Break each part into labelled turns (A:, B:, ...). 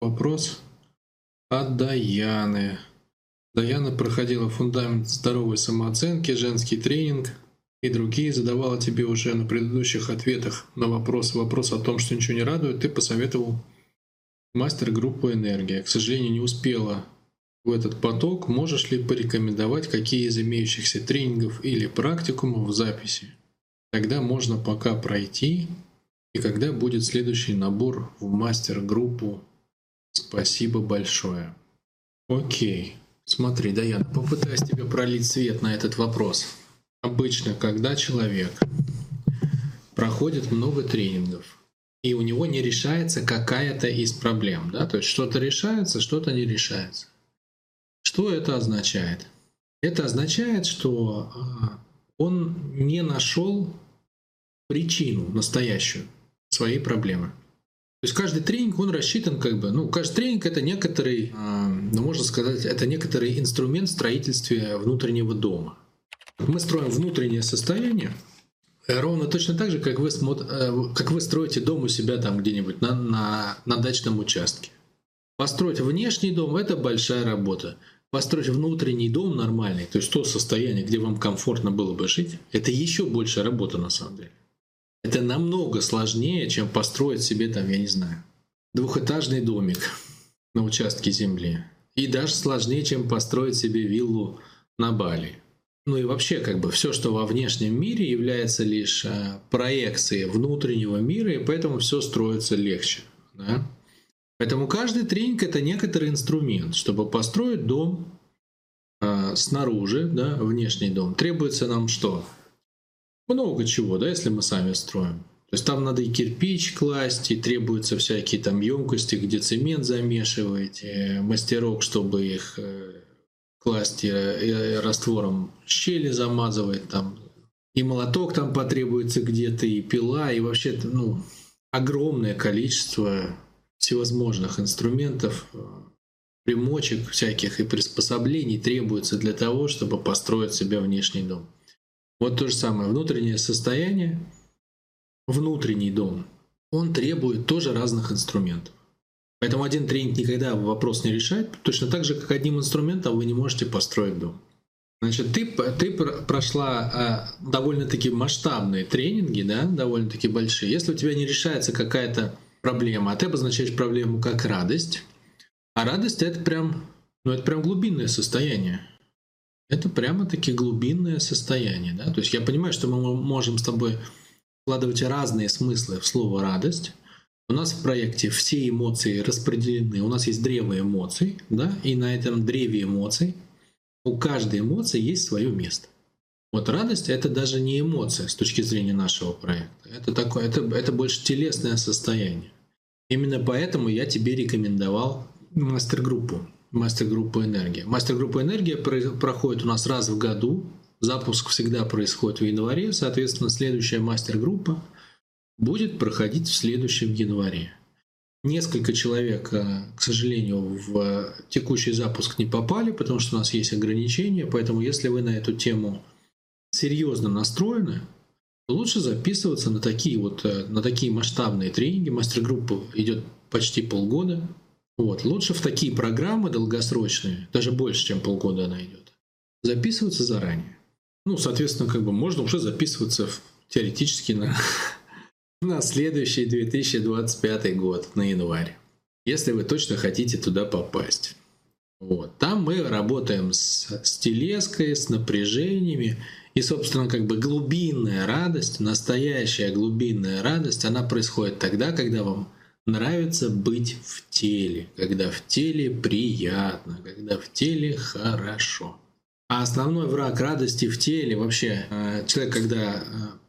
A: Вопрос от Даяны. Даяна проходила фундамент здоровой самооценки, женский тренинг и другие, задавала тебе уже на предыдущих ответах на вопрос, вопрос о том, что ничего не радует, ты посоветовал мастер-группу «Энергия». К сожалению, не успела в этот поток. Можешь ли порекомендовать какие из имеющихся тренингов или практикумов в записи? Тогда можно пока пройти, и когда будет следующий набор в мастер-группу Спасибо большое. Окей. Смотри, Даяна, попытаюсь тебе пролить свет на этот вопрос. Обычно, когда человек проходит много тренингов, и у него не решается какая-то из проблем, да, то есть что-то решается, что-то не решается. Что это означает? Это означает, что а, он не нашел причину настоящую своей проблемы. То есть каждый тренинг, он рассчитан как бы, ну, каждый тренинг это некоторый, а, ну, можно сказать, это некоторый инструмент в строительстве внутреннего дома. Мы строим внутреннее состояние, ровно точно так же, как вы, э, как вы строите дом у себя там где-нибудь на, на, на дачном участке. Построить внешний дом – это большая работа. Построить внутренний дом нормальный, то есть то состояние, где вам комфортно было бы жить, это еще больше работа на самом деле. Это намного сложнее, чем построить себе там, я не знаю, двухэтажный домик на участке земли. И даже сложнее, чем построить себе виллу на Бали. Ну и вообще, как бы все, что во внешнем мире, является лишь э, проекцией внутреннего мира, и поэтому все строится легче. Да? Поэтому каждый тренинг это некоторый инструмент, чтобы построить дом э, снаружи, да, внешний дом. Требуется нам что? Много чего, да, если мы сами строим. То есть там надо и кирпич класть, и требуются всякие там емкости, где цемент замешивать, мастерок, чтобы их э, класть и, и раствором щели замазывать там. И молоток там потребуется где-то, и пила, и вообще ну, огромное количество всевозможных инструментов, э, примочек всяких и приспособлений требуется для того, чтобы построить себе внешний дом. Вот то же самое, внутреннее состояние, внутренний дом, он требует тоже разных инструментов. Поэтому один тренинг никогда вопрос не решает, точно так же, как одним инструментом вы не можете построить дом. Значит, ты, ты прошла э, довольно-таки масштабные тренинги, да, довольно-таки большие. Если у тебя не решается какая-то проблема, а ты обозначаешь проблему как радость, а радость это прям, ну это прям глубинное состояние. Это прямо-таки глубинное состояние. Да? То есть я понимаю, что мы можем с тобой вкладывать разные смыслы в слово «радость». У нас в проекте все эмоции распределены. У нас есть древо эмоций, да, и на этом древе эмоций у каждой эмоции есть свое место. Вот радость это даже не эмоция с точки зрения нашего проекта. Это такое, это, это больше телесное состояние. Именно поэтому я тебе рекомендовал мастер-группу мастер-группа «Энергия». Мастер-группа «Энергия» проходит у нас раз в году. Запуск всегда происходит в январе. Соответственно, следующая мастер-группа будет проходить в следующем январе. Несколько человек, э, к сожалению, в текущий запуск не попали, потому что у нас есть ограничения. Поэтому, если вы на эту тему серьезно настроены, то лучше записываться на такие вот э, на такие масштабные тренинги. Мастер-группа идет почти полгода. Вот. Лучше в такие программы долгосрочные, даже больше, чем полгода она идет, записываться заранее. Ну, соответственно, как бы можно уже записываться теоретически на, на следующий 2025 год, на январь, если вы точно хотите туда попасть. Вот. Там мы работаем с, с телеской, с напряжениями. И, собственно, как бы глубинная радость, настоящая глубинная радость, она происходит тогда, когда вам нравится быть в теле, когда в теле приятно, когда в теле хорошо. А основной враг радости в теле вообще э, человек, когда э,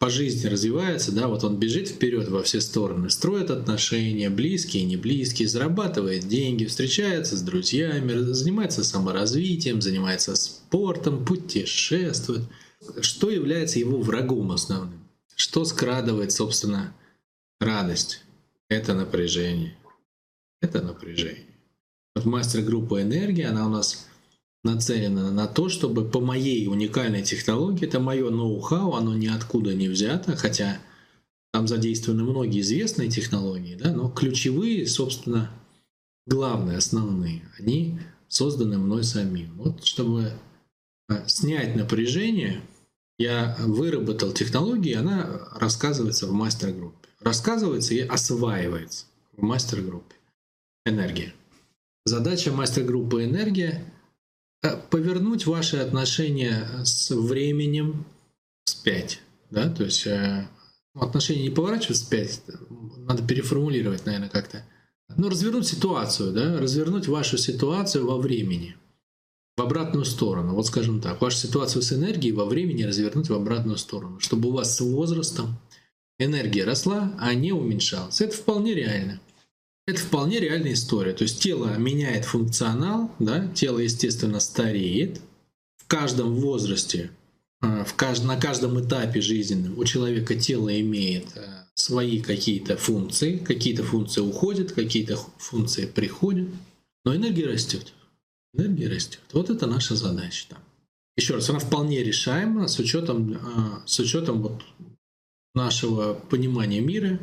A: по жизни развивается, да, вот он бежит вперед во все стороны, строит отношения, близкие, не близкие, зарабатывает деньги, встречается с друзьями, занимается саморазвитием, занимается спортом, путешествует. Что является его врагом основным? Что скрадывает, собственно, радость? Это напряжение. Это напряжение. Вот мастер-группа энергии, она у нас нацелена на то, чтобы по моей уникальной технологии, это мое ноу-хау, оно ниоткуда не взято, хотя там задействованы многие известные технологии, да, но ключевые, собственно, главные, основные, они созданы мной самим. Вот чтобы э, снять напряжение, я выработал технологию, она рассказывается в мастер-группе. Рассказывается и осваивается в мастер-группе. Энергия. Задача мастер-группы «Энергия» э, — повернуть ваши отношения с временем вспять. Да? То есть э, отношения не поворачивать вспять, надо переформулировать, наверное, как-то. Ну, развернуть ситуацию, да, развернуть вашу ситуацию во времени, в обратную сторону. Вот скажем так, вашу ситуацию с энергией во времени развернуть в обратную сторону, чтобы у вас с возрастом энергия росла, а не уменьшалась. Это вполне реально. Это вполне реальная история. То есть тело меняет функционал, да, тело, естественно, стареет. В каждом возрасте, а, в кажд... на каждом этапе жизненном у человека тело имеет а, свои какие-то функции, какие-то функции уходят, какие-то функции приходят, но энергия растет. Энергия растет. Вот это наша задача. Там. Еще раз, она вполне решаема с учетом, а, с учетом вот нашего понимания мира,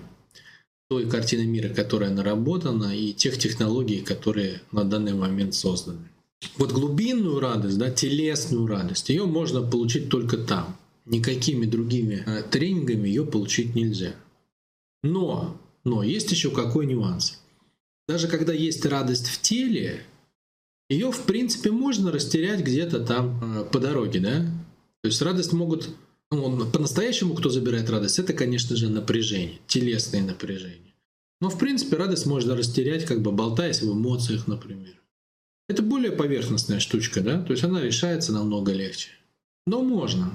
A: той картины мира, которая наработана, и тех технологий, которые на данный момент созданы. Вот глубинную радость, да, телесную радость, ее можно получить только там. Никакими другими э, тренингами ее получить нельзя. Но, но есть еще какой нюанс. Даже когда есть радость в теле, ее в принципе можно растерять где-то там э, по дороге, да? То есть радость могут ну, по-настоящему, кто забирает радость, это, конечно же, напряжение, телесное напряжение. Но, в принципе, радость можно растерять, как бы болтаясь в эмоциях, например. Это более поверхностная штучка, да? То есть она решается намного легче. Но можно.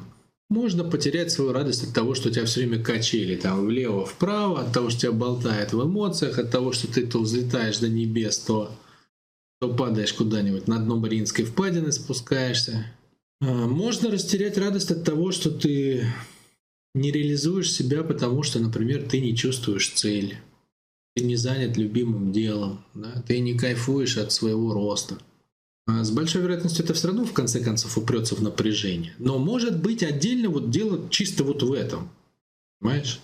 A: Можно потерять свою радость от того, что тебя все время качели там влево-вправо, от того, что тебя болтает в эмоциях, от того, что ты то взлетаешь до небес, то, то падаешь куда-нибудь на дно Мариинской впадины спускаешься. А, можно растерять радость от того, что ты не реализуешь себя, потому что, например, ты не чувствуешь цель, ты не занят любимым делом, да? ты не кайфуешь от своего роста. А с большой вероятностью это все равно в конце концов упрется в напряжение. Но может быть отдельно вот дело чисто вот в этом. Понимаешь?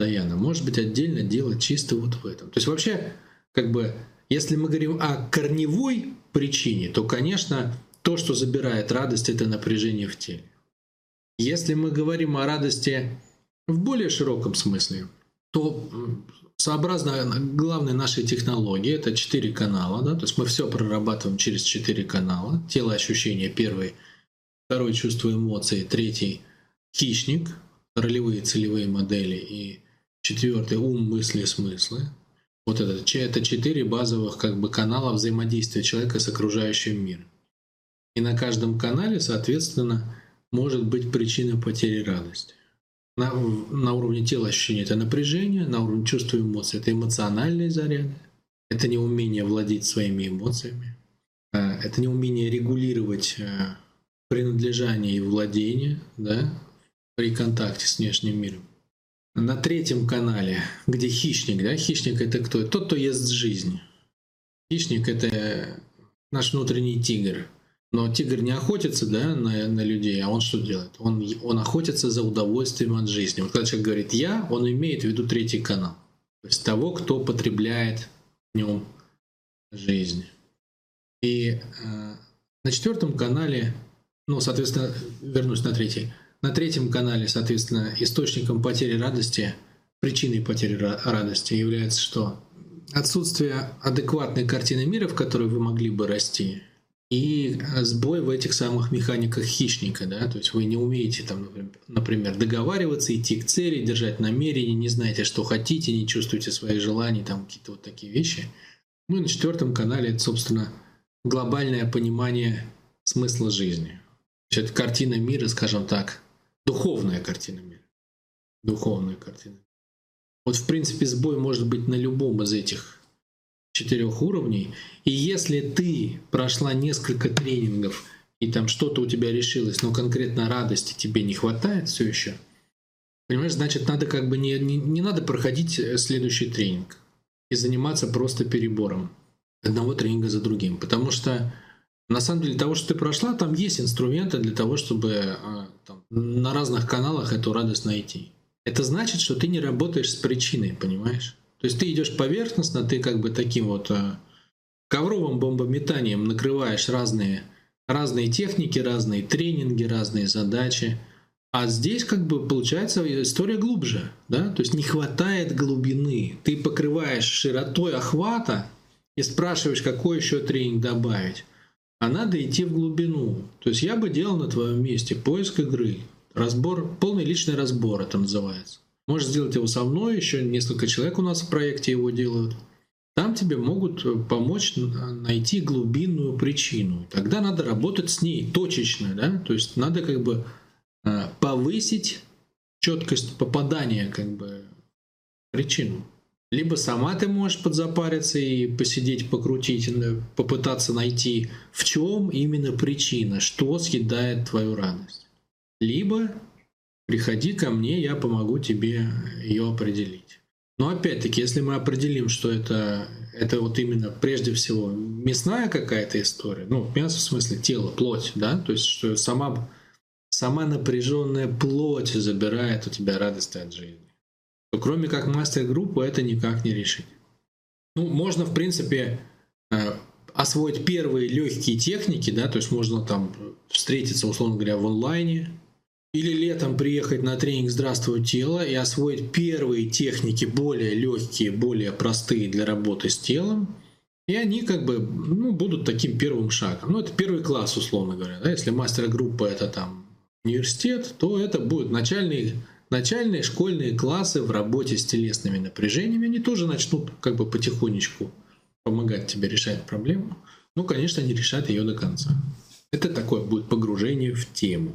A: Даяна, может быть отдельно дело чисто вот в этом. То есть вообще, как бы, если мы говорим о корневой причине, то, конечно, то, что забирает радость, это напряжение в теле. Если мы говорим о радости в более широком смысле, то сообразно главной нашей технологии, это четыре канала, да, то есть мы все прорабатываем через четыре канала. Тело, ощущения первый, второй чувство эмоции, третий хищник, ролевые целевые модели и четвертый ум, мысли, смыслы. Вот это, это четыре базовых как бы канала взаимодействия человека с окружающим миром. И на каждом канале, соответственно, может быть причина потери радости. На, на уровне тела ощущения это напряжение, на уровне чувства и эмоций это эмоциональные заряды, это неумение владеть своими эмоциями, а, это неумение регулировать а, принадлежание и владение да, при контакте с внешним миром. На третьем канале, где хищник, да, хищник это кто? Тот, кто ест жизнь. Хищник это наш внутренний тигр, но тигр не охотится да, на, на людей, а он что делает? Он, он охотится за удовольствием от жизни. Вот когда человек говорит «я», он имеет в виду третий канал. То есть того, кто потребляет в нем жизнь. И э, на четвертом канале, ну, соответственно, вернусь на третий. На третьем канале, соответственно, источником потери радости, причиной потери радости является что? Отсутствие адекватной картины мира, в которой вы могли бы расти, и сбой в этих самых механиках хищника, да, то есть вы не умеете там, например, договариваться, идти к цели, держать намерение, не знаете, что хотите, не чувствуете своих желаний, там какие-то вот такие вещи. Ну и на четвертом канале это, собственно, глобальное понимание смысла жизни. То есть это картина мира, скажем так, духовная картина мира. Духовная картина. Вот, в принципе, сбой может быть на любом из этих четырех уровней. И если ты прошла несколько тренингов, и там что-то у тебя решилось, но конкретно радости тебе не хватает все еще, понимаешь, значит, надо как бы не, не, не надо проходить э, следующий тренинг и заниматься просто перебором одного тренинга за другим. Потому что на самом деле того, что ты прошла, там есть инструменты для того, чтобы э, там, на разных каналах эту радость найти. Это значит, что ты не работаешь с причиной, понимаешь? То есть ты идешь поверхностно, ты как бы таким вот э, ковровым бомбометанием накрываешь разные, разные техники, разные тренинги, разные задачи. А здесь как бы получается история глубже, да, то есть не хватает глубины. Ты покрываешь широтой охвата и спрашиваешь, какой еще тренинг добавить. А надо идти в глубину. То есть я бы делал на твоем месте поиск игры, разбор, полный личный разбор это называется. Можешь сделать его со мной, еще несколько человек у нас в проекте его делают. Там тебе могут помочь найти глубинную причину. Тогда надо работать с ней точечно, да, то есть надо как бы Э, повысить четкость попадания как бы причину. Либо сама ты можешь подзапариться и посидеть, покрутить, попытаться найти, в чем именно причина, что съедает твою радость. Либо приходи ко мне, я помогу тебе ее определить. Но опять-таки, если мы определим, что это, это вот именно прежде всего мясная какая-то история, ну, мясо в смысле тело, плоть, да, то есть что сама сама напряженная плоть забирает у тебя радость от жизни. То кроме как мастер-группу это никак не решить. Ну, можно, в принципе, э, освоить первые легкие техники, да, то есть можно там встретиться, условно говоря, в онлайне, или летом приехать на тренинг «Здравствуй, тело» и освоить первые техники, более легкие, более простые для работы с телом, и они как бы ну, будут таким первым шагом. Ну, это первый класс, условно говоря. Да? Если мастер-группа это там университет, то это будут начальные, начальные школьные классы в работе с телесными напряжениями. Они тоже начнут как бы потихонечку помогать тебе решать проблему. Ну, конечно, не решать ее до конца. Это такое будет погружение в тему.